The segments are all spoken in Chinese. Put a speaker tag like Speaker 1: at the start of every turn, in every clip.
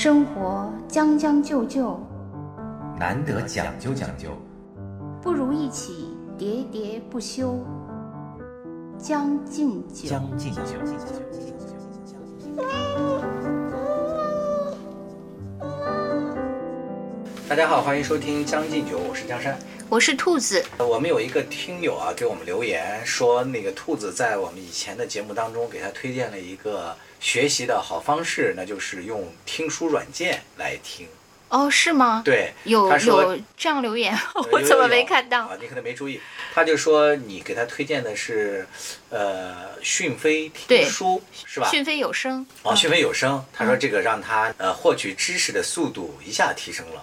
Speaker 1: 生活将将就就，
Speaker 2: 难得讲究讲究，
Speaker 1: 不如一起喋喋不休。将进酒，
Speaker 2: 将进酒。大家好，欢迎收听《将进酒》，我是江山。
Speaker 1: 我是兔子，
Speaker 2: 我们有一个听友啊，给我们留言说，那个兔子在我们以前的节目当中给他推荐了一个学习的好方式，那就是用听书软件来听。
Speaker 1: 哦，是吗？
Speaker 2: 对，
Speaker 1: 有
Speaker 2: 他
Speaker 1: 有这样留言，我怎么没看到？
Speaker 2: 啊？你可能没注意，他就说你给他推荐的是，呃，讯飞听书是吧？
Speaker 1: 讯飞有声。
Speaker 2: 哦，
Speaker 1: 嗯
Speaker 2: 讯飞有声，他说这个让他呃获取知识的速度一下提升了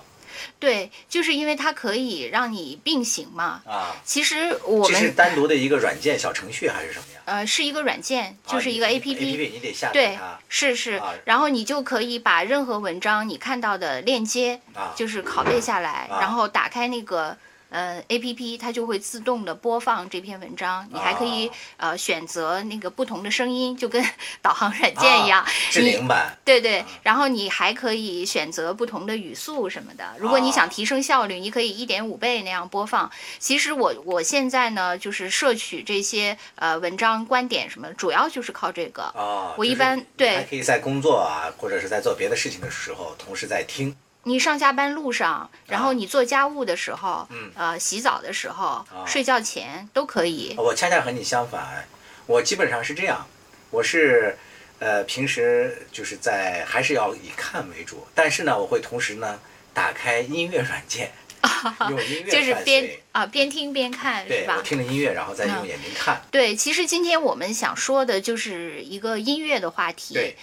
Speaker 1: 对，就是因为它可以让你并行嘛。
Speaker 2: 啊。
Speaker 1: 其实我
Speaker 2: 这是
Speaker 1: 们
Speaker 2: 单独的一个软件小程序还是什么呀？
Speaker 1: 呃是一个软件，就是一个
Speaker 2: 啊
Speaker 1: A
Speaker 2: P
Speaker 1: P
Speaker 2: A
Speaker 1: P。
Speaker 2: P 你得下
Speaker 1: 对，是是
Speaker 2: 啊，
Speaker 1: 然后你就可以把任何文章你看到的链接，
Speaker 2: 啊，
Speaker 1: 就是拷贝下来，
Speaker 2: 啊
Speaker 1: 然后打开那个呃 A P P，它就会自动的播放这篇文章。你还可以、
Speaker 2: 啊
Speaker 1: 呃选择那个不同的声音，就跟 导航软件一样。
Speaker 2: 啊智
Speaker 1: 你
Speaker 2: 能版
Speaker 1: 对对，然后你还可以选择不同的语速什么的。如果你想提升效率，你可以一点五倍那样播放。其实我我现在呢，就是摄取这些呃文章、观点什么，主要就是靠这个。
Speaker 2: 啊。
Speaker 1: 我一般对
Speaker 2: 还可以在工作啊，或者是在做别的事情的时候，同时在听
Speaker 1: 你上下班路上，然后你做家务的时候，呃，洗澡的时候，睡觉前都可以。
Speaker 2: 我恰恰和你相反，我基本上是这样，我是呃平时就是在还是要以看为主，但是呢，我会同时呢打开音乐软件，用音乐
Speaker 1: 就是边啊边听边看，是吧
Speaker 2: 我？听着音乐，然后再用
Speaker 1: 嗯
Speaker 2: 眼睛看。
Speaker 1: 对，其实今天我们想说的就是一个音乐的话题。
Speaker 2: 对，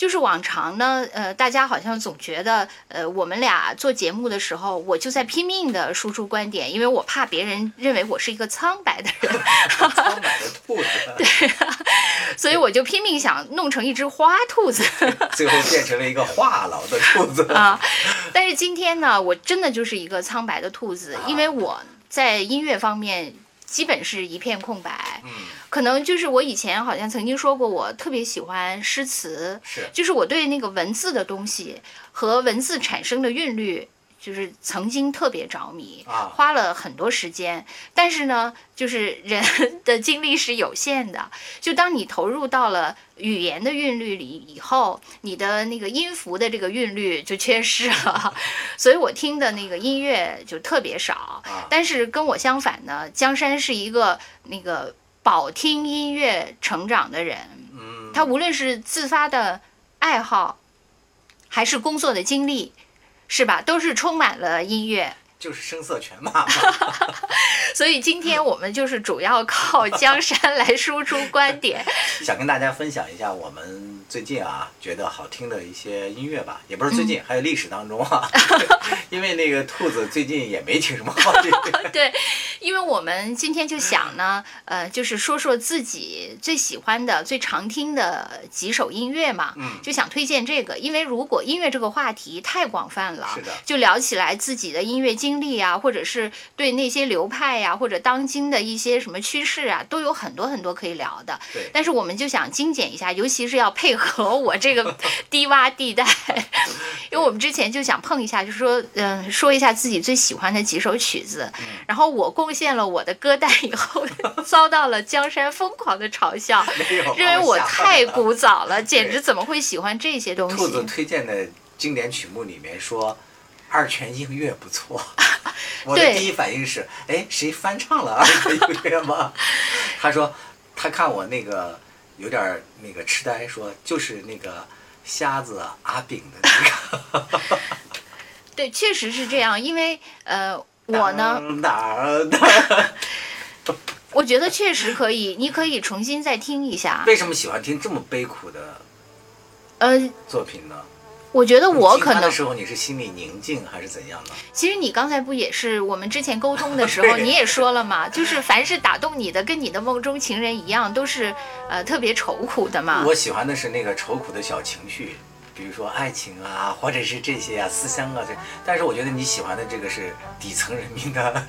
Speaker 1: 就是往常呢，呃，大家好像总觉得，呃，我们俩做节目的时候，我就在拼命的输出观点，因为我怕别人认为我是一个苍白的人，
Speaker 2: 苍白的兔子，对
Speaker 1: 所以我就拼命想弄成一只花兔子。
Speaker 2: 最后变成了一个话痨的兔子。
Speaker 1: 啊，但是今天呢，我真的就是一个苍白的兔子，因为我在音乐方面基本是一片空白。
Speaker 2: 嗯，
Speaker 1: 可能就是我以前好像曾经说过，我特别喜欢诗词，
Speaker 2: 是
Speaker 1: 就是我对那个文字的东西和文字产生的韵律。就是曾经特别着迷，
Speaker 2: 啊
Speaker 1: 花了很多时间，但是呢，就是人的精力是有限的。就当你投入到了语言的韵律里以后，你的那个音符的这个韵律就缺失了，所以我听的那个音乐就特别少。
Speaker 2: 啊
Speaker 1: 但是跟我相反呢，江山是一个那个饱听音乐成长的人，
Speaker 2: 嗯，
Speaker 1: 他无论是自发的爱好，还是工作的经历，是吧，都是充满了音乐。
Speaker 2: 就是声色犬马嘛。
Speaker 1: 所以今天我们就是主要靠江山来输出观点。
Speaker 2: 想跟大家分享一下我们最近啊觉得好听的一些音乐吧，也不是最
Speaker 1: 嗯
Speaker 2: 近，还有历史当中啊，因为那个兔子最近也没听什么好音乐。
Speaker 1: 对，因为我们今天就想呢，呃，就是说说自己最喜欢的、最常听的几首音乐嘛，
Speaker 2: 嗯
Speaker 1: 就想推荐这个。因为如果音乐这个话题太广泛了，
Speaker 2: 是的
Speaker 1: 就聊起来自己的音乐经历啊，或者是对那些流派呀、或者当今的一些什么趋势啊，都有很多很多可以聊的。
Speaker 2: 对，
Speaker 1: 但是我们就想精简一下，尤其是要配合我这个 低洼地带，因为我们之前就想碰一下，就是说，嗯、说一下自己最喜欢的几首曲子。
Speaker 2: 嗯
Speaker 1: 然后我贡献了我的歌单以后，遭到了江山疯狂的嘲笑，认为我太古早了，简直怎么会喜欢这些东西
Speaker 2: 兔子？推荐的经典曲目里面说。二泉映月不错，我的
Speaker 1: 对
Speaker 2: 第一反应是，哎，谁翻唱了 二泉映月吗？他说，他看我那个有点儿那个痴呆，说就是那个瞎子阿炳的那个。
Speaker 1: 对，确实是这样，因为呃，我呢？我觉得确实可以，你可以重新再听一下。
Speaker 2: 为什么喜欢听这么悲苦的
Speaker 1: 呃，
Speaker 2: 作品呢？
Speaker 1: 我觉得我可能
Speaker 2: 听它的时候你是心里宁静还是怎样呢？
Speaker 1: 其实你刚才不也是我们之前沟通的时候，你也说了嘛，就是凡是打动你的，跟你的梦中情人一样，都是呃特别愁苦的嘛。
Speaker 2: 我喜欢的是那个愁苦的小情绪，比如说爱情啊，或者是这些啊，思乡啊这。但是我觉得你喜欢的这个是底层人民的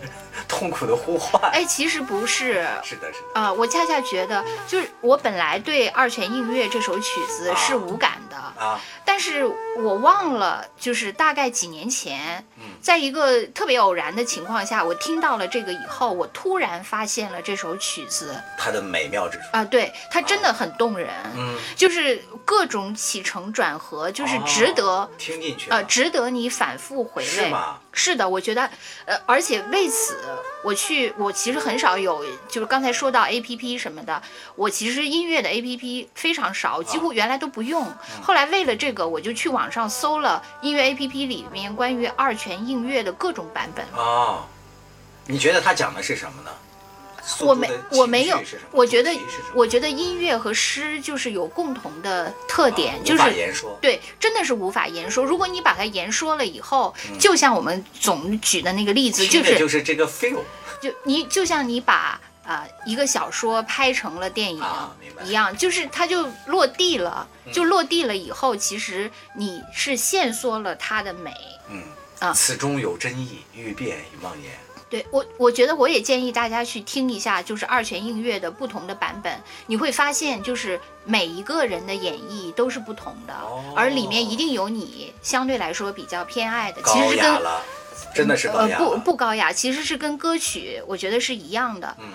Speaker 2: 痛苦的呼唤。
Speaker 1: 哎，其实不是。
Speaker 2: 是的，是的。
Speaker 1: 啊、我恰恰觉得，就是我本来对《二泉映月》这首曲子
Speaker 2: 啊
Speaker 1: 是无感的，
Speaker 2: 啊，
Speaker 1: 但是我忘了，就是大概几年前，
Speaker 2: 嗯
Speaker 1: 在一个特别偶然的情况下，我听到了这个以后，我突然发现了这首曲子
Speaker 2: 它的美妙之处。
Speaker 1: 啊，对，它真的很动人，
Speaker 2: 嗯，
Speaker 1: 就是各种起承转合，就是值得、
Speaker 2: 哦听进去。
Speaker 1: 呃，值得你反复回味。
Speaker 2: 是吗？
Speaker 1: 是的，我觉得，呃，而且为此，我去，我其实很少有，就是刚才说到 A P P 什么的，我其实音乐的 A P P 非常少，几乎原来都不用。后来为了这个，我就去网上搜了音乐 A P P 里面关于二泉映月的各种版本。
Speaker 2: 哦，你觉得他讲的是什么呢？诉
Speaker 1: 我没，我没有我觉得我觉得音乐和诗就是有共同的特点，
Speaker 2: 啊
Speaker 1: 就是。对，真的是无法言说。如果你把它言说了以后，
Speaker 2: 嗯
Speaker 1: 就像我们总举的那个例子，就是
Speaker 2: 就是这个 feel
Speaker 1: 就你就像你把呃一个小说拍成了电影
Speaker 2: 啊
Speaker 1: 一样，就是它就落地了，
Speaker 2: 嗯
Speaker 1: 就落地了以后，其实你是限缩了它的美。
Speaker 2: 嗯
Speaker 1: 啊
Speaker 2: 此中有真意，欲辨已忘言。
Speaker 1: 对我，我觉得我也建议大家去听一下，就是二泉映月的不同的版本，你会发现，就是每一个人的演绎都是不同的，
Speaker 2: 哦
Speaker 1: 而里面一定有你相对来说比较偏爱的，其
Speaker 2: 高
Speaker 1: 实是跟
Speaker 2: 雅了，真的是高
Speaker 1: 呃不。不高雅，其实是跟歌曲我觉得是一样的。
Speaker 2: 嗯，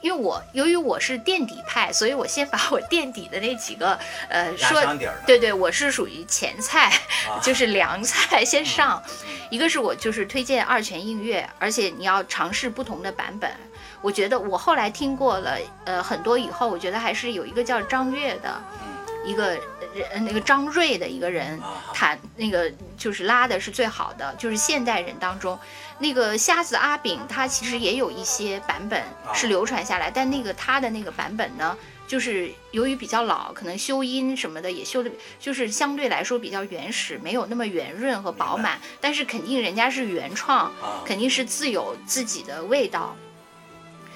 Speaker 1: 因为我由于我是垫底派，所以我先把我垫底的那几个呃说。对对，我是属于前菜，
Speaker 2: 啊
Speaker 1: 就是凉菜先上。
Speaker 2: 嗯
Speaker 1: 一个是我就是推荐二泉映月，而且你要尝试不同的版本。我觉得我后来听过了呃很多以后，我觉得还是有一个叫张悦的一个人，那个张瑞的一个人弹那个就是拉的是最好的，就是现代人当中。那个瞎子阿炳，他其实也有一些版本
Speaker 2: 啊
Speaker 1: 是流传下来，但那个他的那个版本呢，就是由于比较老，可能修音什么的也修的，就是相对来说比较原始，没有那么圆润和饱满。但是肯定人家是原创，
Speaker 2: 啊，
Speaker 1: 肯定是自有自己的味道。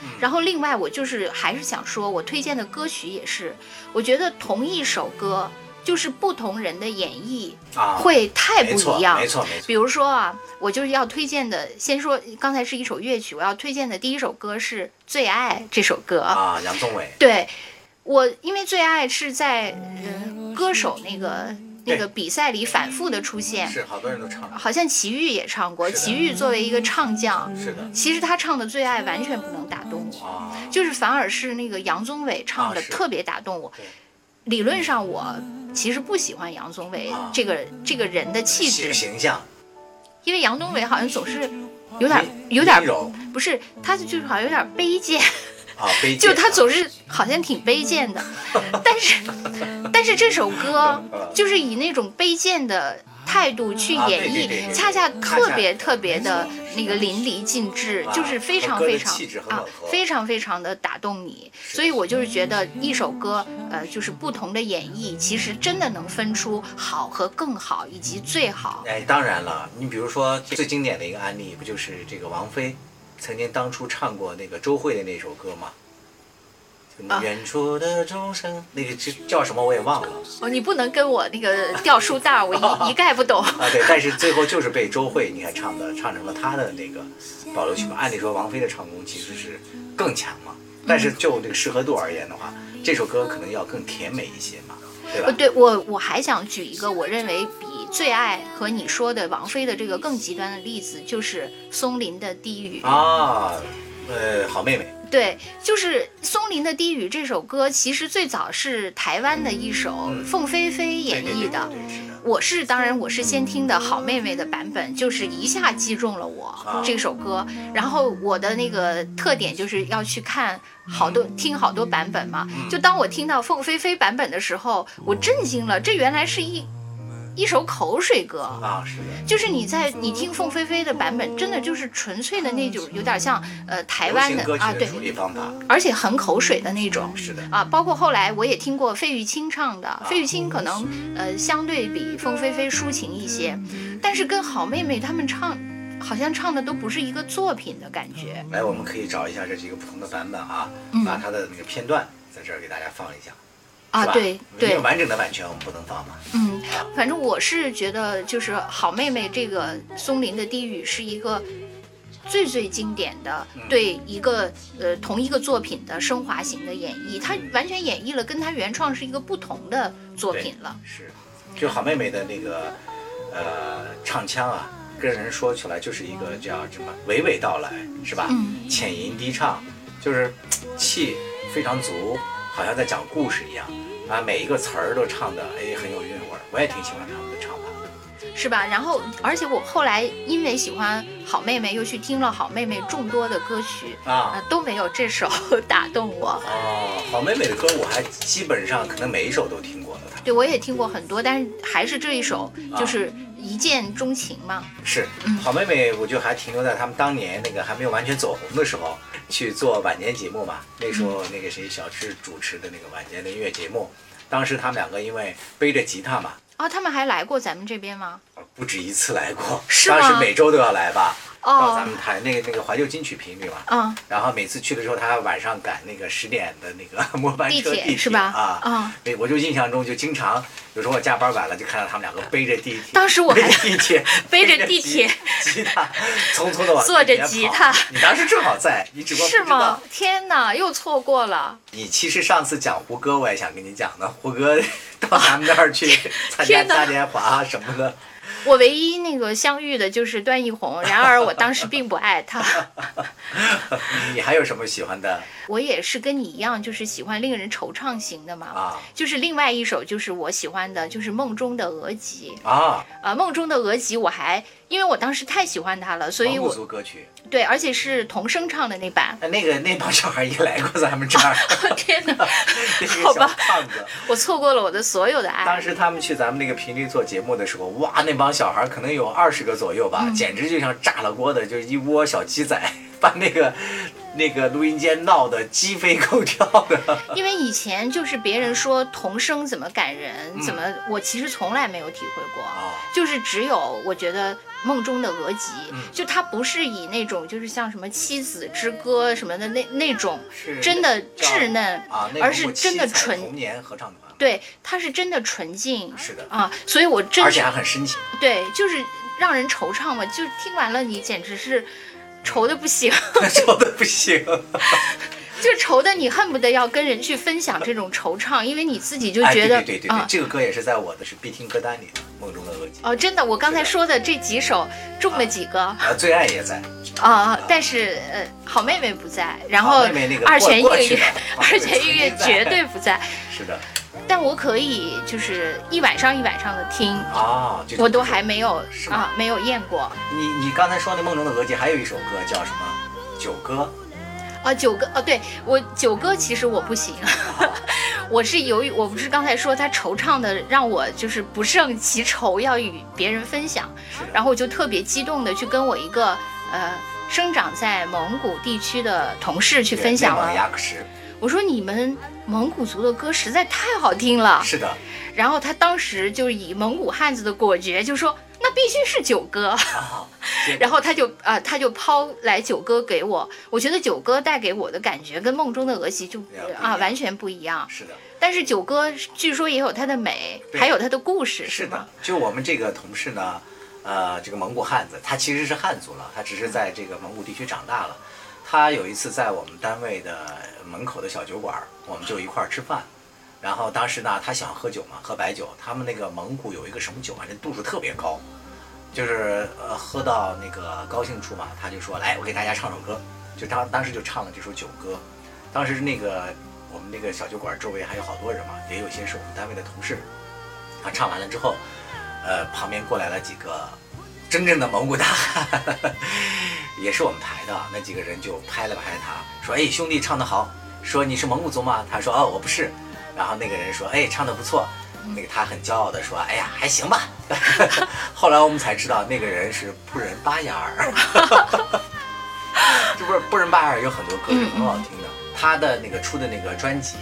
Speaker 2: 嗯
Speaker 1: 然后另外，我就是还是想说，我推荐的歌曲也是，我觉得同一首歌，就是不同人的演绎
Speaker 2: 啊，
Speaker 1: 会太不
Speaker 2: 没错
Speaker 1: 一样。
Speaker 2: 没错没错。
Speaker 1: 比如说啊，我就是要推荐的，先说刚才是一首乐曲，我要推荐的第一首歌是《最爱》这首歌。
Speaker 2: 啊，杨宗纬
Speaker 1: 对我，因为《最爱》是在呃歌手那个那个比赛里反复的出现，
Speaker 2: 是好多人都唱，
Speaker 1: 好像齐豫也唱过。齐豫作为一个唱将，
Speaker 2: 是的。
Speaker 1: 其实他唱的《最爱》完全不能打动我，
Speaker 2: 啊，
Speaker 1: 就是反而是那个杨宗纬唱的特别打动我。
Speaker 2: 对。
Speaker 1: 理论上我其实不喜欢杨宗纬
Speaker 2: 啊。
Speaker 1: 这个这个人的气
Speaker 2: 形
Speaker 1: 质，
Speaker 2: 形象。
Speaker 1: 因为杨宗纬好像总是有点有点不是，他就是好像有点卑贱，
Speaker 2: 啊，卑
Speaker 1: 就他
Speaker 2: 啊
Speaker 1: 总是好像挺卑贱的，但是但是这首歌 就是以那种卑贱的态度去
Speaker 2: 啊
Speaker 1: 演绎，恰恰特别特别的那个淋漓尽致，
Speaker 2: 啊
Speaker 1: 就是非常非常啊非常非常的打动你。所以我就是觉得一首歌，呃，就是不同的演绎，其实真的能分出好和更好，以及最好。
Speaker 2: 哎，当然了，你比如说最经典的一个案例，不就是这个王菲曾经当初唱过那个周蕙的那首歌吗？远处的钟声，那个叫叫什么我也忘了
Speaker 1: 哦，你不能跟我那个掉书袋，我一 一概不懂。
Speaker 2: 啊。对，但是最后就是被周蕙你看唱的唱成了她的那个保留曲嘛。按理说王菲的唱功其实是更强嘛，但是就这个适合度而言的话，这首歌可能要更甜美一些嘛，对
Speaker 1: 呃，
Speaker 2: 吧？
Speaker 1: 对我我还想举一个我认为比最爱和你说的王菲的这个更极端的例子，就是松林的低语。
Speaker 2: 啊，呃，好妹妹
Speaker 1: 对，就是松林的低语这首歌，其实最早是台湾的一首
Speaker 2: 嗯
Speaker 1: 凤飞飞演绎的。我是当然我是先听的好妹妹的版本，就是一下击中了我、
Speaker 2: 啊
Speaker 1: 这首歌。然后我的那个特点就是要去看好多听好多版本嘛。
Speaker 2: 嗯
Speaker 1: 就当我听到凤飞飞版本的时候，我震惊了，这原来是一一首口水歌。
Speaker 2: 啊，是的，
Speaker 1: 就是你在你听凤飞飞的版本，真的就是纯粹的那种，有点像呃台湾的啊，对，而且很口水的那种。
Speaker 2: 是的，
Speaker 1: 啊，包括后来我也听过费玉清唱的，费玉清可能呃相对比凤飞飞抒情一些，但是跟好妹妹她们唱，好像唱的都不是一个作品的感觉。
Speaker 2: 来，我们可以找一下这几个不同的版本啊，
Speaker 1: 嗯。
Speaker 2: 把它的那个片段在这儿给大家放一下，
Speaker 1: 啊，
Speaker 2: 对
Speaker 1: 对
Speaker 2: 因
Speaker 1: 对
Speaker 2: 为，完整的版权我们不能放嘛。
Speaker 1: 嗯，反正我是觉得就是好妹妹这个松林的低语是一个。最最经典的
Speaker 2: 嗯
Speaker 1: 对一个呃同一个作品的升华型的演绎，它完全演绎了跟它原创是一个不同的作品了。
Speaker 2: 是，就好妹妹的那个呃唱腔啊，跟人说出来就是一个叫什么娓娓道来，是吧？
Speaker 1: 嗯
Speaker 2: 浅吟低唱，就是气非常足，好像在讲故事一样啊，每一个词儿都唱的哎很有韵味儿，我也挺喜欢他们的唱法。
Speaker 1: 是吧？然后，而且我后来因为喜欢好妹妹，又去听了好妹妹众多的歌曲，
Speaker 2: 啊
Speaker 1: 啊，都没有这首打动我。
Speaker 2: 哦，好妹妹的歌我还基本上可能每一首都听过了，
Speaker 1: 对我也听过很多，但是还是这一首
Speaker 2: 啊
Speaker 1: 就是一见钟情嘛。
Speaker 2: 是
Speaker 1: 嗯
Speaker 2: 好妹妹，我就还停留在他们当年那个还没有完全走红的时候，去做晚间节目嘛。那时候那个谁小智主持的那个晚间的音乐节目，当时他们两个因为背着吉他嘛，
Speaker 1: 哦，他们还来过咱们这边吗？
Speaker 2: 不止一次来过，
Speaker 1: 是吗
Speaker 2: 当时每周都要来吧，到咱
Speaker 1: 哦，
Speaker 2: 们台那个那个怀旧金曲频率嘛。
Speaker 1: 嗯，
Speaker 2: 然后每次去的时候，他晚上赶那个十点的那个 末班车
Speaker 1: 地
Speaker 2: 车，
Speaker 1: 铁是吧？
Speaker 2: 啊，
Speaker 1: 啊，
Speaker 2: 对，我就印象中就经常有时候我加班晚了，就看到他们两个背着地铁，
Speaker 1: 当时我还
Speaker 2: 背着地铁，
Speaker 1: 背着地铁
Speaker 2: 吉吉他，匆匆的往
Speaker 1: 坐着吉他
Speaker 2: 你当时正好在，你只不过不
Speaker 1: 吗？？天哪，又错过了。
Speaker 2: 你其实上次讲胡歌，我也想跟你讲的，胡歌到咱们那儿去参加嘉年华什么的，
Speaker 1: 我唯一那个相遇的就是段奕宏，然而我当时并不爱他。
Speaker 2: 你还有什么喜欢的
Speaker 1: 我也是跟你一样，就是喜欢令人惆怅型的嘛。
Speaker 2: 啊
Speaker 1: 就是另外一首，就是我喜欢的，就是《梦中的额吉》
Speaker 2: 啊？
Speaker 1: 啊，《梦中的额吉》我还因为我当时太喜欢他了，所以我
Speaker 2: 族歌曲，
Speaker 1: 对，而且是童声唱的那版。
Speaker 2: 那个那帮小孩也来过咱们这儿，
Speaker 1: 天哪，好吧
Speaker 2: 胖子。
Speaker 1: 我错过了我的所有的爱。
Speaker 2: 当时他们去咱们那个频率做节目的时候，哇，那帮小孩可能有二十个左右吧，
Speaker 1: 嗯
Speaker 2: 简直就像炸了锅的，就是一窝小鸡仔，把那个那个录音间闹得鸡飞狗跳的。
Speaker 1: 因为以前就是别人说童声怎么感人，
Speaker 2: 嗯
Speaker 1: 怎么我其实从来没有体会过。
Speaker 2: 哦，
Speaker 1: 就是只有我觉得梦中的额吉，
Speaker 2: 嗯
Speaker 1: 就它不是以那种就是像什么妻子之歌什么的那那种真的稚嫩，
Speaker 2: 啊，那
Speaker 1: 而是真的纯
Speaker 2: 童年合唱团，
Speaker 1: 对，它是真的纯净
Speaker 2: 是的，
Speaker 1: 啊，所以我真是
Speaker 2: 而且还很深情。
Speaker 1: 对，就是让人惆怅嘛，就听完了你简直是愁的不行，
Speaker 2: 愁的不行，
Speaker 1: 就愁的你恨不得要跟人去分享这种惆怅，因为你自己就
Speaker 2: 哎，
Speaker 1: 觉得、
Speaker 2: 对对对对对，
Speaker 1: 啊。
Speaker 2: 这个歌也是在我的是必听歌单里的，《梦中的额吉》。
Speaker 1: 哦，真的，我刚才说的这几首中了几个啊、
Speaker 2: 啊，最爱也在 啊，
Speaker 1: 但是呃，好妹妹不在，然后二泉映月二泉映月绝对不在，
Speaker 2: 是的
Speaker 1: 但我可以就是一晚上一晚上的听，
Speaker 2: 啊，
Speaker 1: 我都还没有啊没有验过
Speaker 2: 你你刚才说那《梦中的额吉》还有一首歌叫什么？九歌
Speaker 1: 啊九哥哦，对我九哥其实我不行，我是由于我不是刚才说他惆怅的让我就是不胜其愁，要与别人分享，然后我就特别激动的去跟我一个呃生长在蒙古地区的同事去分享了，我说你们蒙古族的歌实在太好听了，
Speaker 2: 是的。
Speaker 1: 然后他当时就以蒙古汉子的果决就说那必须是九哥，
Speaker 2: 啊，
Speaker 1: 然后他就啊、他就抛来九哥给我，我觉得九哥带给我的感觉跟梦中的额吉就啊完全不一样，
Speaker 2: 是的，
Speaker 1: 但是九哥据说也有他的美，还有他的故事，
Speaker 2: 是的？。就我们这个同事呢，呃，这个蒙古汉子，他其实是汉族了，他只是在这个蒙古地区长大了。他有一次在我们单位的门口的小酒馆儿，我们就一块儿吃饭。然后当时呢，他想喝酒嘛，喝白酒。他们那个蒙古有一个什么酒啊，这度数特别高，就是呃喝到那个高兴处嘛，他就说来，我给大家唱首歌。就当当时就唱了这首酒歌。当时那个我们那个小酒馆周围还有好多人嘛，也有些是我们单位的同事。他唱完了之后，呃，旁边过来了几个真正的蒙古大汉，也是我们台的那几个人就拍了拍他，说：“哎，兄弟唱得好。”说：“你是蒙古族吗？”他说：“哦，我不是。”然后那个人说：“哎，唱得不错。”那个他很骄傲的说：“哎呀，还行吧。” 后来我们才知道那个人是布仁巴雅尔。这不是布仁巴雅尔有很多歌是很好听的，他的那个出的那个专辑，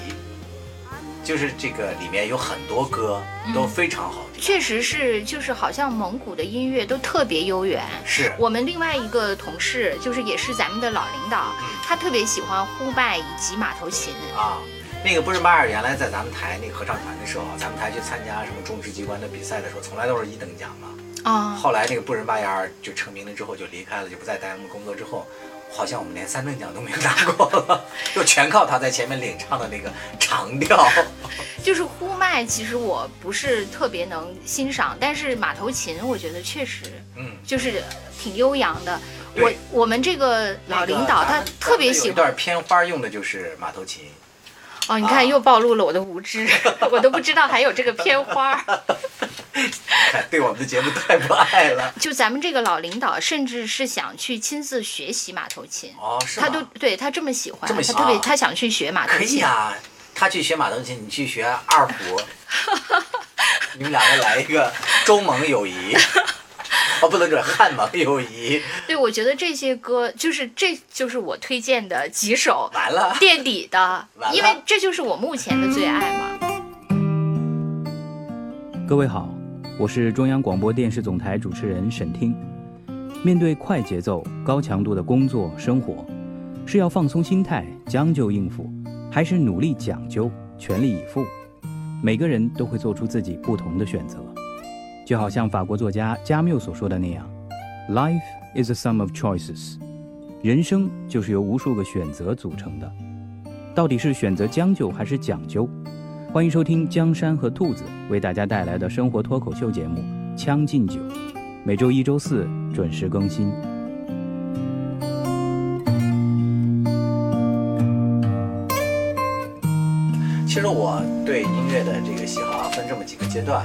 Speaker 2: 就是这个里面有很多歌都非常好听。
Speaker 1: 确实是，就是好像蒙古的音乐都特别悠远。
Speaker 2: 是
Speaker 1: 我们另外一个同事，就是也是咱们的老领导，
Speaker 2: 嗯
Speaker 1: 他特别喜欢呼麦以及马头琴。
Speaker 2: 啊，那个布仁巴雅尔原来在咱们台那个合唱团的时候，咱们台去参加什么中职机关的比赛的时候，从来都是一等奖嘛。
Speaker 1: 啊、
Speaker 2: 后来那个布仁巴雅尔就成名了之后就离开了，就不再在我们工作之后，好像我们连三等奖都没有拿过了，就全靠他在前面领唱的那个长调。
Speaker 1: 就是呼麦，其实我不是特别能欣赏，但是马头琴，我觉得确实，
Speaker 2: 嗯，
Speaker 1: 就是挺悠扬的。我我们这个老领导他特别喜欢
Speaker 2: 有一段片花用的就是马头琴。
Speaker 1: 哦，你
Speaker 2: 啊
Speaker 1: 看又暴露了我的无知，我都不知道还有这个片花。
Speaker 2: 看 对我们的节目太不爱了。
Speaker 1: 就咱们这个老领导，甚至是想去亲自学习马头琴，
Speaker 2: 哦，是
Speaker 1: 他？都对他这么喜欢，
Speaker 2: 这么喜
Speaker 1: 他特别
Speaker 2: 啊
Speaker 1: 他想去学马头
Speaker 2: 可以。啊，他去学马头琴，你去学二胡，你们两个来一个中蒙友谊。哦，不能说汉王友谊，
Speaker 1: 对，我觉得这些歌就是这就是我推荐的几首
Speaker 2: 完了。
Speaker 1: 垫底的因为这就是我目前的最爱嘛。
Speaker 3: 各位好，我是中央广播电视总台主持人沈听。面对快节奏、高强度的工作生活，是要放松心态、将就应付，还是努力讲究、全力以赴？每个人都会做出自己不同的选择。就好像法国作家加缪所说的那样：“Life is a sum of choices。”人生就是由无数个选择组成的。到底是选择将就还是讲究？欢迎收听江山和兔子为大家带来的生活脱口秀节目《将进酒》，每周一、周四准时更新。
Speaker 2: 其实我对音乐的这个喜好，分这么几个阶段。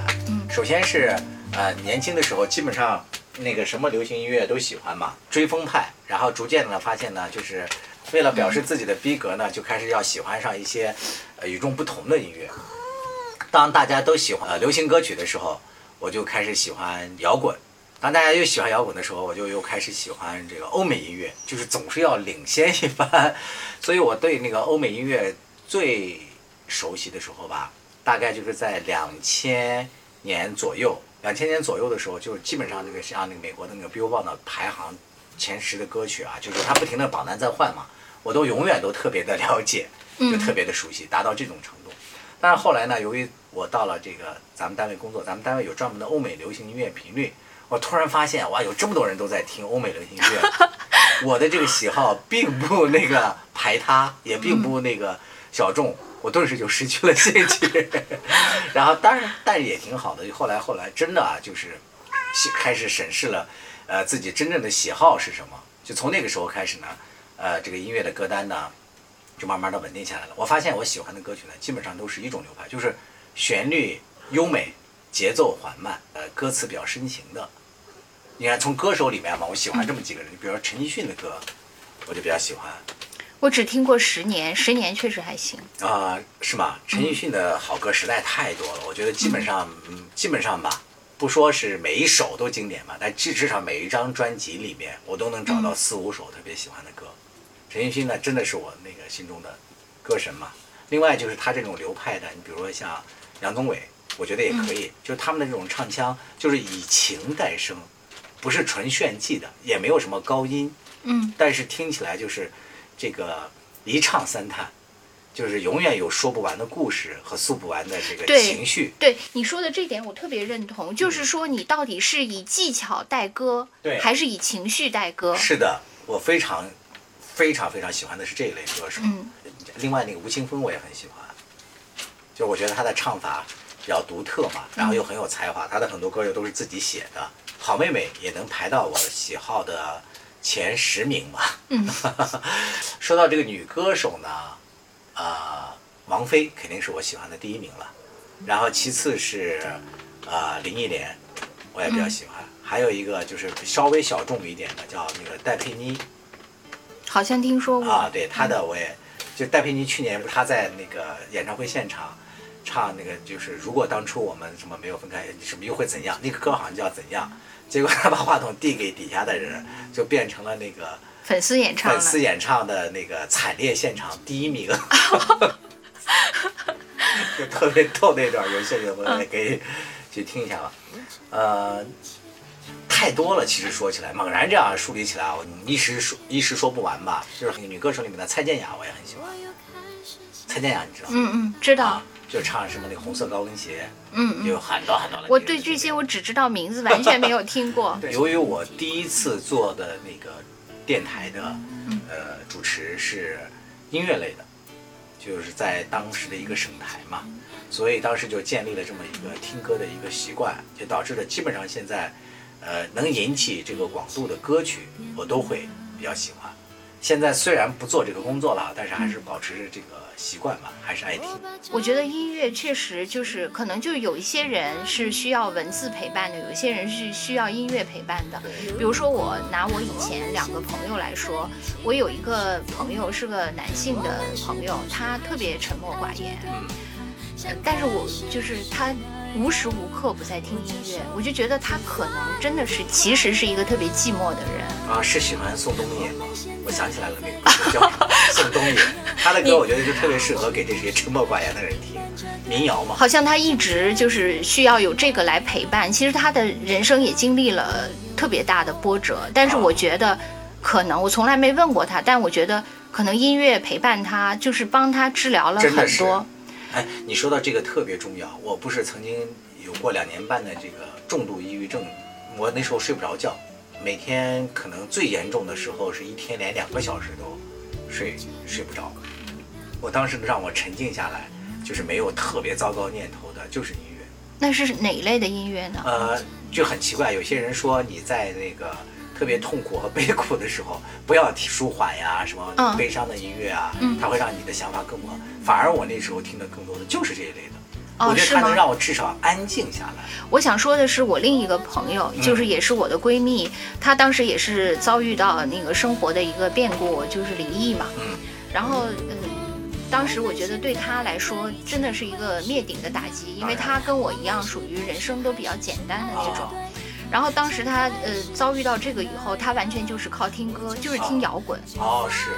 Speaker 2: 首先是呃年轻的时候，基本上那个什么流行音乐都喜欢嘛，追风派。然后逐渐的，发现呢，就是为了表示自己的逼格呢，就开始要喜欢上一些呃与众不同的音乐。当大家都喜欢呃流行歌曲的时候，我就开始喜欢摇滚。当大家又喜欢摇滚的时候，我就又开始喜欢这个欧美音乐，就是总是要领先一番。所以我对那个欧美音乐最熟悉的时候吧，大概就是在两千年左右。两千年左右的时候，就是基本上那个像那个美国的那个 Billboard 的排行前十的歌曲啊，就是它不停的榜单在换嘛，我都永远都特别的了解，就特别的熟悉，达到这种程度。但是后来呢，由于我到了这个咱们单位工作，咱们单位有专门的欧美流行音乐频率，我突然发现哇，有这么多人都在听欧美流行音乐，我的这个喜好并不那个排他，也并不那个小众，我顿时就失去了兴趣。然后当然，但也挺好的。后来后来真的啊，就是开始审视了，呃，自己真正的喜好是什么。就从那个时候开始呢，呃，这个音乐的歌单呢，就慢慢的稳定下来了。我发现我喜欢的歌曲呢，基本上都是一种流派，就是旋律优美、节奏缓慢，呃，歌词比较深情的。你看，从歌手里面嘛，我喜欢这么几个人，比如说陈奕迅的歌，我就比较喜欢。
Speaker 1: 我只听过十年，十年确实还行。
Speaker 2: 啊、是吗？陈奕迅的好歌实在太多了，我觉得基本上，嗯，基本上吧，不说是每一首都经典吧，但至至少每一张专辑里面，我都能找到四五首特别喜欢的歌。陈奕迅呢，真的是我那个心中的歌神嘛。另外就是他这种流派的，你比如说像杨宗纬，我觉得也可以，就是他们的这种唱腔，就是以情带声，不是纯炫技的，也没有什么高音，
Speaker 1: 嗯，
Speaker 2: 但是听起来就是这个一唱三叹，就是永远有说不完的故事和诉不完的这个情绪。
Speaker 1: 对你说的这点我特别认同，就是说你到底是以技巧带歌，
Speaker 2: 对
Speaker 1: 还是以情绪带歌？
Speaker 2: 是的，我非常非常非常喜欢的是这一类歌手。
Speaker 1: 嗯，
Speaker 2: 另外那个吴青峰我也很喜欢，就我觉得他的唱法比较独特嘛，然后又很有才华，他的很多歌又都是自己写的。好妹妹也能排到我喜好的前十名吧。
Speaker 1: 嗯，
Speaker 2: 说到这个女歌手呢，啊、王菲肯定是我喜欢的第一名了，然后其次是啊、林忆莲，我也比较喜欢，还有一个就是稍微小众一点的叫那个戴佩妮，
Speaker 1: 好像听说过。
Speaker 2: 啊，对她的我也，就戴佩妮去年不她在那个演唱会现场唱那个就是如果当初我们什么没有分开，什么又会怎样？那个歌好像叫怎样？结果他把话筒递给底下的人，就变成了那个
Speaker 1: 粉丝演唱。
Speaker 2: 粉丝演唱的那个惨烈现场第一名，就特别逗那段，有兴趣的朋友可以去听一下吧。呃，太多了，其实说起来，猛然这样梳理起来，我一时说一时说不完吧。就是女歌手里面的蔡健雅，我也很喜欢。蔡健雅你知道吗？
Speaker 1: 嗯嗯，知道
Speaker 2: 啊。，就唱什么那个红色高跟鞋，
Speaker 1: 嗯嗯，
Speaker 2: 有很多很多的。
Speaker 1: 我对这些我只知道名字，完全没有听过。
Speaker 2: 由于我第一次做的那个电台的呃主持是音乐类的，就是在当时的一个省台嘛，所以当时就建立了这么一个听歌的一个习惯，就导致了基本上现在呃能引起这个广度的歌曲，我都会比较喜欢。现在虽然不做这个工作了，但是还是保持着这个习惯吧，还是爱听。
Speaker 1: 我觉得音乐确实就是可能就有一些人是需要文字陪伴的，有一些人是需要音乐陪伴的。比如说我拿我以前两个朋友来说，我有一个朋友是个男性的朋友，他特别沉默寡言，但是我就是他。无时无刻不在听音乐，我就觉得他可能真的是，其实是一个特别寂寞的人
Speaker 2: 啊。是喜欢宋冬野吗？我想起来了，那个叫 宋冬野，他的歌我觉得就特别适合给这些沉默寡言的人听，民谣嘛。
Speaker 1: 好像他一直就是需要有这个来陪伴。其实他的人生也经历了特别大的波折，但是我觉得可能我从来没问过他，但我觉得可能音乐陪伴他，就是帮他治疗了很多。
Speaker 2: 哎，你说到这个特别重要。我不是曾经有过两年半的这个重度抑郁症，我那时候睡不着觉，每天可能最严重的时候是一天连两个小时都睡睡不着。我当时让我沉静下来，就是没有特别糟糕念头的，就是音乐。
Speaker 1: 那是哪一类的音乐呢？
Speaker 2: 呃，就很奇怪，有些人说你在那个。特别痛苦和悲苦的时候，不要听舒缓呀，什么悲伤的音乐啊，它会让你的想法更多。反而我那时候听的更多的就是这一类的，我觉得它能让我至少安静下来。
Speaker 1: 我想说的是，我另一个朋友，就是也是我的闺蜜，她当时也是遭遇到那个生活的一个变故，就是离异嘛。嗯。然后，嗯，当时我觉得对她来说真的是一个灭顶的打击，因为她跟我一样，属于人生都比较简单的那种。然后当时他呃遭遇到这个以后，他完全就是靠听歌，就是听摇滚。
Speaker 2: 哦，是。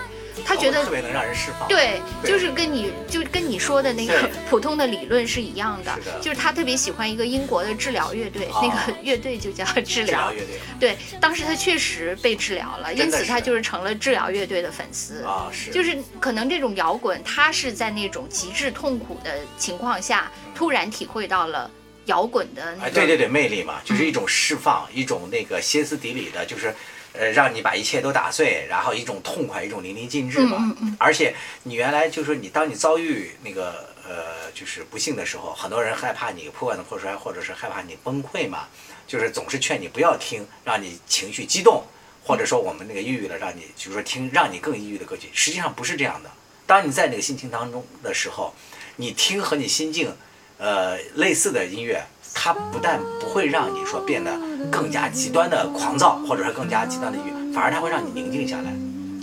Speaker 1: 他觉得
Speaker 2: 特别能让人释放。
Speaker 1: 对，就是跟你就跟你说的那个普通的理论是一样的。就是他特别喜欢一个英国的治疗乐队，那个 乐队就叫治疗。
Speaker 2: 乐队。
Speaker 1: 对，当时他确实被治疗了，因此他就是成了治疗乐队的粉丝。
Speaker 2: 啊，是。
Speaker 1: 就是可能这种摇滚，他是在那种极致痛苦的情况下，突然体会到了。摇滚的哎，
Speaker 2: 对对对，魅力嘛，就是一种释放，一种那个歇斯底里的，就是，呃，让你把一切都打碎，然后一种痛快，一种淋漓尽致嘛。
Speaker 1: 嗯嗯。
Speaker 2: 而且你原来就是你，当你遭遇那个呃，就是不幸的时候，很多人害怕你破罐子破摔，或者是害怕你崩溃嘛，就是总是劝你不要听，让你情绪激动，或者说我们那个抑郁了，让你就是说听让你更抑郁的歌曲，实际上不是这样的。当你在那个心情当中的时候，你听和你心境。呃，类似的音乐，它不但不会让你说变得更加极端的狂躁，或者是更加极端的抑郁，反而它会让你宁静下来，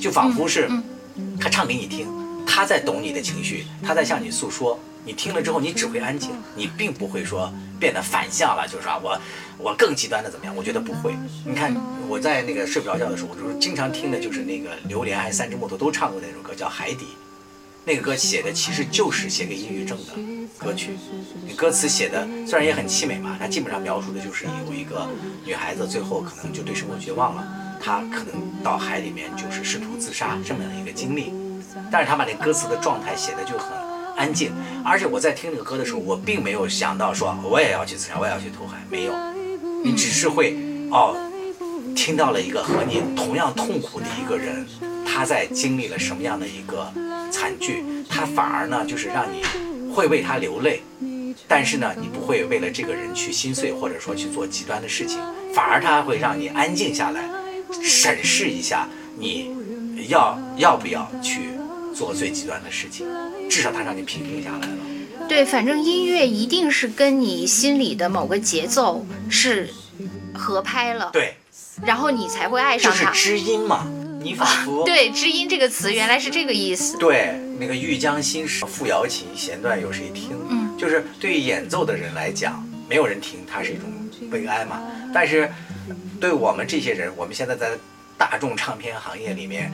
Speaker 2: 就仿佛是他唱给你听，他在懂你的情绪，他在向你诉说。你听了之后，你只会安静，你并不会说变得反向了，就是说我我更极端的怎么样？我觉得不会。你看我在那个睡不着觉的时候，我就是经常听的就是那个榴莲还是三只木头都唱过那首歌，叫《海底》。那个歌写的其实就是写给抑郁症的歌曲，那歌词写的虽然也很凄美嘛，它基本上描述的就是有一个女孩子最后可能就对生活绝望了，她可能到海里面就是试图自杀这么样的一个经历，但是她把那歌词的状态写的就很安静，而且我在听这个歌的时候，我并没有想到说我也要去自杀，我也要去投海，没有，你只是会哦，听到了一个和你同样痛苦的一个人，他在经历了什么样的一个。惨剧，它反而呢，就是让你会为他流泪，但是呢，你不会为了这个人去心碎，或者说去做极端的事情，反而他会让你安静下来，审视一下你要要不要去做最极端的事情，至少他让你平静下来了。
Speaker 1: 对，反正音乐一定是跟你心里的某个节奏是合拍了，
Speaker 2: 对，
Speaker 1: 然后你才会爱上
Speaker 2: 它。就是知音嘛。你仿佛
Speaker 1: 对“知音”这个词原来是这个意思。
Speaker 2: 对，那个《欲将心事付瑶琴，弦断有谁听》。嗯，就是对于演奏的人来讲，没有人听，它是一种悲哀嘛。但是，对我们这些人，我们现在在大众唱片行业里面，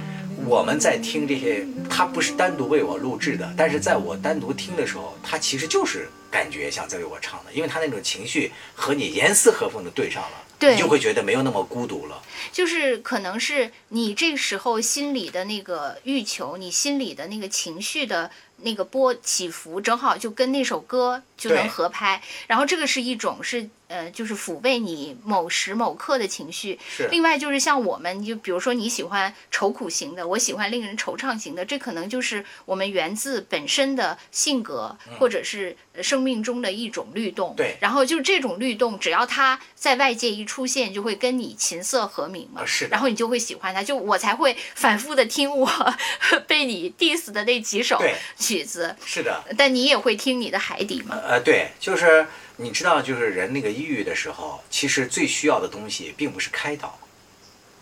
Speaker 2: 我们在听这些，它不是单独为我录制的，但是在我单独听的时候，它其实就是感觉像在为我唱的，因为它那种情绪和你严丝合缝的对上了。
Speaker 1: 你
Speaker 2: 就会觉得没有那么孤独了，
Speaker 1: 就是可能是你这时候心里的那个欲求，你心里的那个情绪的那个波起伏，正好就跟那首歌就能合拍。然后这个是一种是呃，就是抚慰你某时某刻的情绪。
Speaker 2: 是
Speaker 1: 另外就是像我们，就比如说你喜欢愁苦型的，我喜欢令人惆怅型的，这可能就是我们源自本身的性格，或者是呃生命中的一种律动。
Speaker 2: 嗯对
Speaker 1: 然后就这种律动，只要它在外界一出现，就会跟你琴瑟和鸣嘛。
Speaker 2: 啊是
Speaker 1: 然后你就会喜欢它，就我才会反复的听我 被你 diss 的那几首曲子，
Speaker 2: 是的，
Speaker 1: 但你也会听你的海底嘛。
Speaker 2: 呃，对，就是你知道，就是人那个抑郁的时候，其实最需要的东西并不是开导，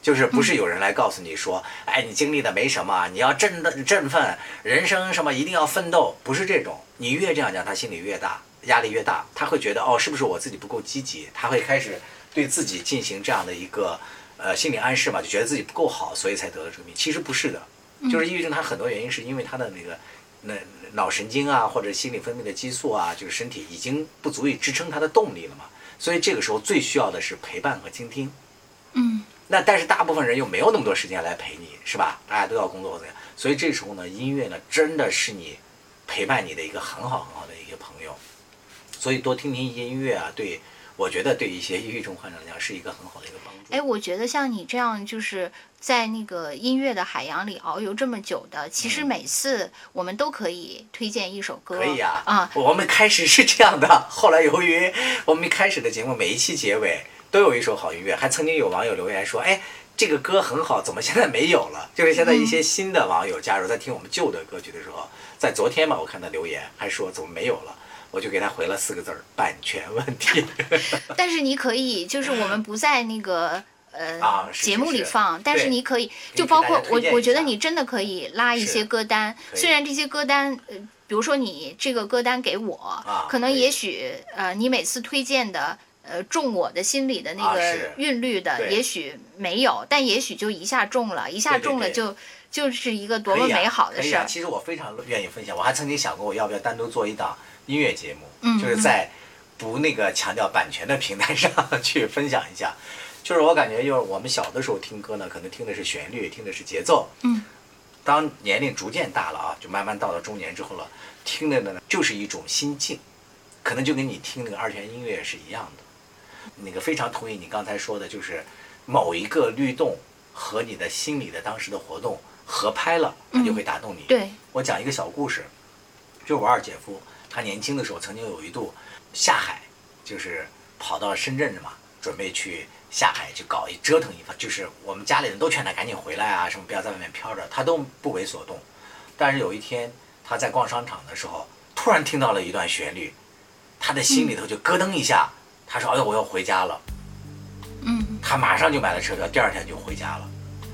Speaker 2: 就是不是有人来告诉你说，哎，你经历的没什么，你要振的振奋，人生什么一定要奋斗，不是这种。你越这样讲，他心里越大，压力越大，他会觉得哦，是不是我自己不够积极？他会开始对自己进行这样的一个呃心理暗示嘛，就觉得自己不够好，所以才得了这个病。其实不是的，就是抑郁症它很多原因是因为他的那个那脑神经啊或者心理分泌的激素啊，就是身体已经不足以支撑他的动力了嘛，所以这个时候最需要的是陪伴和倾听。
Speaker 1: 嗯
Speaker 2: 那但是大部分人又没有那么多时间来陪你，是吧？大家都要工作或怎样，所以这时候呢，音乐呢真的是你陪伴你的一个很好很好的一个朋友。所以多听听音乐啊，对我觉得对一些抑郁症患者来讲是一个很好的一个。
Speaker 1: 哎，我觉得像你这样，就是在那个音乐的海洋里遨游这么久的，其实
Speaker 2: 嗯
Speaker 1: 每次我们都可以推荐一首歌。
Speaker 2: 可以啊，
Speaker 1: 啊，
Speaker 2: 我们开始是这样的，后来由于我们一开始的节目每一期结尾都有一首好音乐，还曾经有网友留言说，哎，这个歌很好，怎么现在没有了？就是现在一些新的网友加入，在听我们旧的歌曲的时候，在昨天吧，我看他留言还说怎么没有了。我就给他回了四个字儿：版权问题。
Speaker 1: 但是你可以，就是我们不在那个。呃，
Speaker 2: 啊是
Speaker 1: 节目里放，但是你可以，就包括我，我觉得你真的可以拉一些歌单。虽然这些歌单，呃，比如说你这个歌单给我，
Speaker 2: 啊
Speaker 1: 可能也许呃，你每次推荐的。呃，中我的心里的那个韵律的，
Speaker 2: 对
Speaker 1: 也许没有，但也许就一下中了，一下中了就就是一个多么美好的事儿。
Speaker 2: 其实我非常愿意分享，我还曾经想过我要不要单独做一档音乐节目，
Speaker 1: 嗯
Speaker 2: 就是在不那个强调版权的平台上去分享一下。就是我感觉，就是我们小的时候听歌呢，可能听的是旋律，听的是节奏。
Speaker 1: 嗯。
Speaker 2: 当年龄逐渐大了啊，就慢慢到了中年之后了，听的呢就是一种心境，可能就跟你听那个二泉音乐是一样的。那个非常同意你刚才说的，就是某一个律动和你的心理的当时的活动合拍了，它就会打动你。
Speaker 1: 对，
Speaker 2: 我讲一个小故事，就是我二姐夫，他年轻的时候曾经有一度下海，就是跑到深圳嘛，准备去下海去搞一折腾一番，就是我们家里人都劝他赶紧回来啊，什么不要在外面飘着，他都不为所动。但是有一天他在逛商场的时候，突然听到了一段旋律，他的心里头就咯噔一下，他说：“哎呦，我要回家了。”
Speaker 1: 嗯
Speaker 2: 他马上就买了车票，第二天就回家了。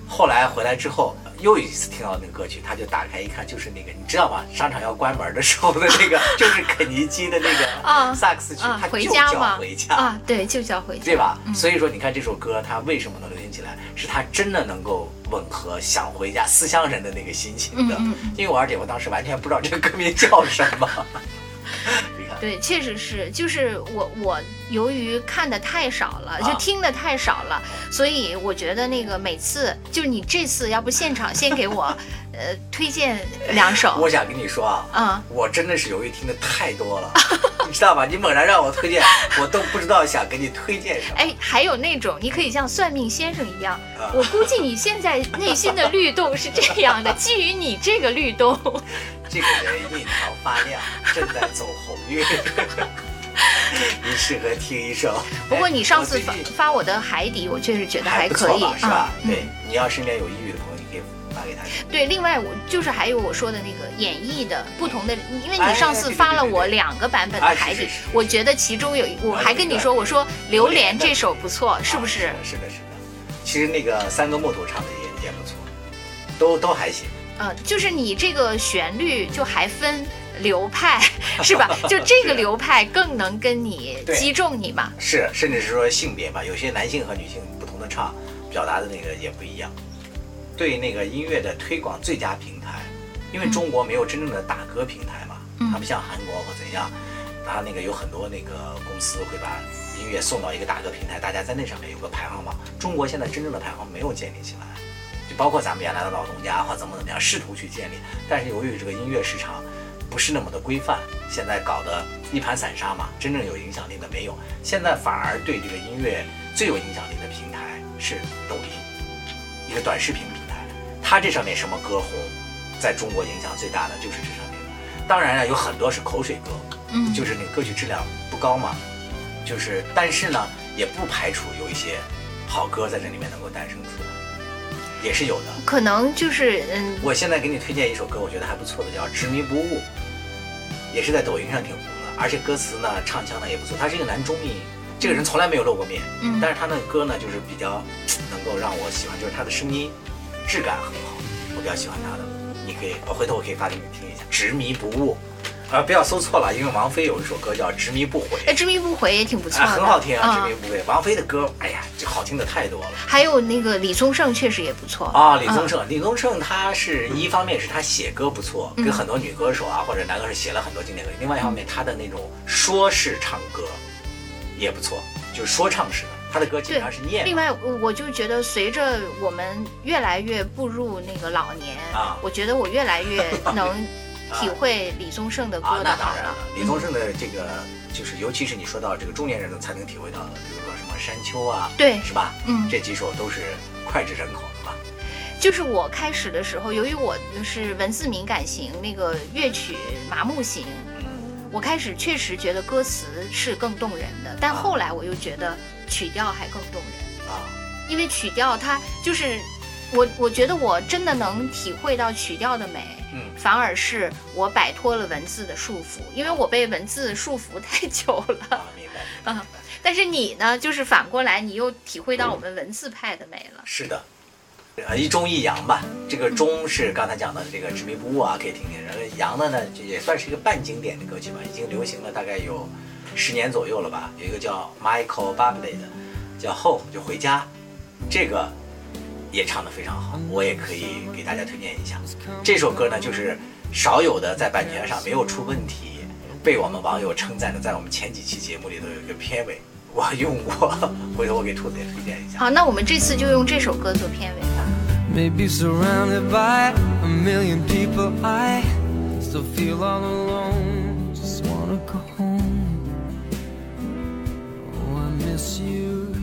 Speaker 2: 后来回来之后，又一次听到那个歌曲，他就打开一看，就是那个你知道吗？商场要关门的时候的那个，就是肯尼基的那个
Speaker 1: 啊
Speaker 2: 萨克斯曲，
Speaker 1: 啊，
Speaker 2: 他就叫，回家，
Speaker 1: 啊，对，就叫回家，
Speaker 2: 对吧？
Speaker 1: 嗯
Speaker 2: 所以说，你看这首歌，它为什么能流行起来？是它真的能够吻合想回家思乡人的那个心情的。因为我二姐夫当时完全不知道这个歌名叫什么。
Speaker 1: 对，确实是，就是我我由于看的太少了，就
Speaker 2: 啊
Speaker 1: 听的太少了，所以我觉得那个每次就是你这次要不现场先给我 呃推荐两首
Speaker 2: 我，想跟你说啊，
Speaker 1: 嗯，
Speaker 2: 我真的是由于听的太多了，你知道吧？你猛然让我推荐，我都不知道想给你推荐什么。
Speaker 1: 哎，还有那种你可以像算命先生一样，
Speaker 2: 啊
Speaker 1: 我估计你现在内心的律动是这样的，基于你这个律动，
Speaker 2: 这个人印堂发亮，正在走红运，你适合听一首。
Speaker 1: 不过你上次发发我的海底，我确实觉得
Speaker 2: 还
Speaker 1: 可以，
Speaker 2: 是吧？
Speaker 1: 嗯
Speaker 2: 对，你要身边有抑郁的朋友，你可以发给他听。
Speaker 1: 对，另外我就是还有我说的那个演绎的不同的，因为
Speaker 2: 哎
Speaker 1: 你上次发了我两个版本的海底，我觉得其中有一，我
Speaker 2: 啊
Speaker 1: 还跟你说，我说《榴莲》这首不错，是不
Speaker 2: 啊
Speaker 1: 是？
Speaker 2: 是的，是的。其实那个三个木头唱的也也不错，都都还行。
Speaker 1: 呃，就是你这个旋律就还分流派，是吧？就这个流派更能跟你击中你嘛。
Speaker 2: 是，甚至是说性别吧，有些男性和女性不同的唱，表达的那个也不一样。对那个音乐的推广最佳平台，因为中国没有真正的大歌平台嘛，
Speaker 1: 嗯
Speaker 2: 它不像韩国或怎样，它那个有很多那个公司会把音乐送到一个大歌平台，大家在那上面有个排行榜。中国现在真正的排行榜没有建立起来，就包括咱们原来的老东家或怎么怎么样，试图去建立，但是由于这个音乐市场不是那么的规范，现在搞得一盘散沙嘛，真正有影响力的没有。现在反而对这个音乐最有影响力的平台是抖音，一个短视频平台。它这上面什么歌红，在中国影响最大的就是这上面的。当然了，有很多是口水歌，
Speaker 1: 嗯，
Speaker 2: 就是那个歌曲质量不高嘛，就是但是呢，也不排除有一些好歌在这里面能够诞生出来，也是有的。
Speaker 1: 可能就是嗯，
Speaker 2: 我现在给你推荐一首歌，我觉得还不错的，叫《执迷不悟》，也是在抖音上挺红的，而且歌词呢、唱腔呢也不错。他是一个男中音，这个人从来没有露过面，
Speaker 1: 嗯
Speaker 2: 但是他那个歌呢，就是比较能够让我喜欢，就是他的声音质感很好，我比较喜欢他的。你可以，我回头我可以发给你听一下，《执迷不悟》，啊，不要搜错了，因为王菲有一首歌叫《执迷不悔》。
Speaker 1: 哎，执迷不悔也挺不错的，
Speaker 2: 啊，很好听啊，
Speaker 1: 啊
Speaker 2: 执迷不悔。王菲的歌，哎呀，这好听的太多了
Speaker 1: 还有那个李宗盛确实也不错
Speaker 2: 啊。李宗
Speaker 1: 嗯
Speaker 2: 盛，李宗盛他是一方面是他写歌不错，
Speaker 1: 嗯
Speaker 2: 跟很多女歌手啊或者男歌手写了很多经典歌曲；另外一方面，他的那种说式唱歌也不错，就是说唱式的，他的歌基本上是念
Speaker 1: 另外，我我就觉得随着我们越来越步入那个老年，
Speaker 2: 啊
Speaker 1: 我觉得我越来越能 体会李宗盛的
Speaker 2: 啊
Speaker 1: 歌，的好了
Speaker 2: 那当然了。。李宗盛的这个就是，尤其是你说到这个中年人才能体会到的，比如说什么山丘啊，
Speaker 1: 对
Speaker 2: 是吧？
Speaker 1: 嗯
Speaker 2: 这几首都是脍炙人口的吧。
Speaker 1: 就是我开始的时候，由于我就是文字敏感型，那个乐曲麻木型，
Speaker 2: 嗯
Speaker 1: 我开始确实觉得歌词是更动人的，但
Speaker 2: 啊
Speaker 1: 后来我又觉得曲调还更动人，
Speaker 2: 啊，
Speaker 1: 因为曲调它就是我我觉得我真的能体会到曲调的美。
Speaker 2: 嗯
Speaker 1: 反而是我摆脱了文字的束缚，因为我被文字束缚太久了。
Speaker 2: 啊，明白。
Speaker 1: 啊但是你呢，就是反过来，你又体会到我们文字派的美了。
Speaker 2: 是的，呃，一中一阳吧。这个中是刚才讲的这个执迷不悟啊，可以听听。然后阳的呢，就也算是一个半经典的歌曲吧，已经流行了大概有十年左右了吧。有一个叫 Michael Bublé 的，叫 Home 就回家，这个也唱得非常好，我也可以给大家推荐一下。这首歌呢，就是少有的在版权上没有出问题，被我们网友称赞的，在我们前几期节目里头有一个片尾，我用过，回头我给兔子也推荐一下。
Speaker 1: 好，那我们这次就用这首歌做片尾吧。
Speaker 4: Maybe surrounded by a million people, I still feel all alone. Just wanna go home. Oh, I miss you.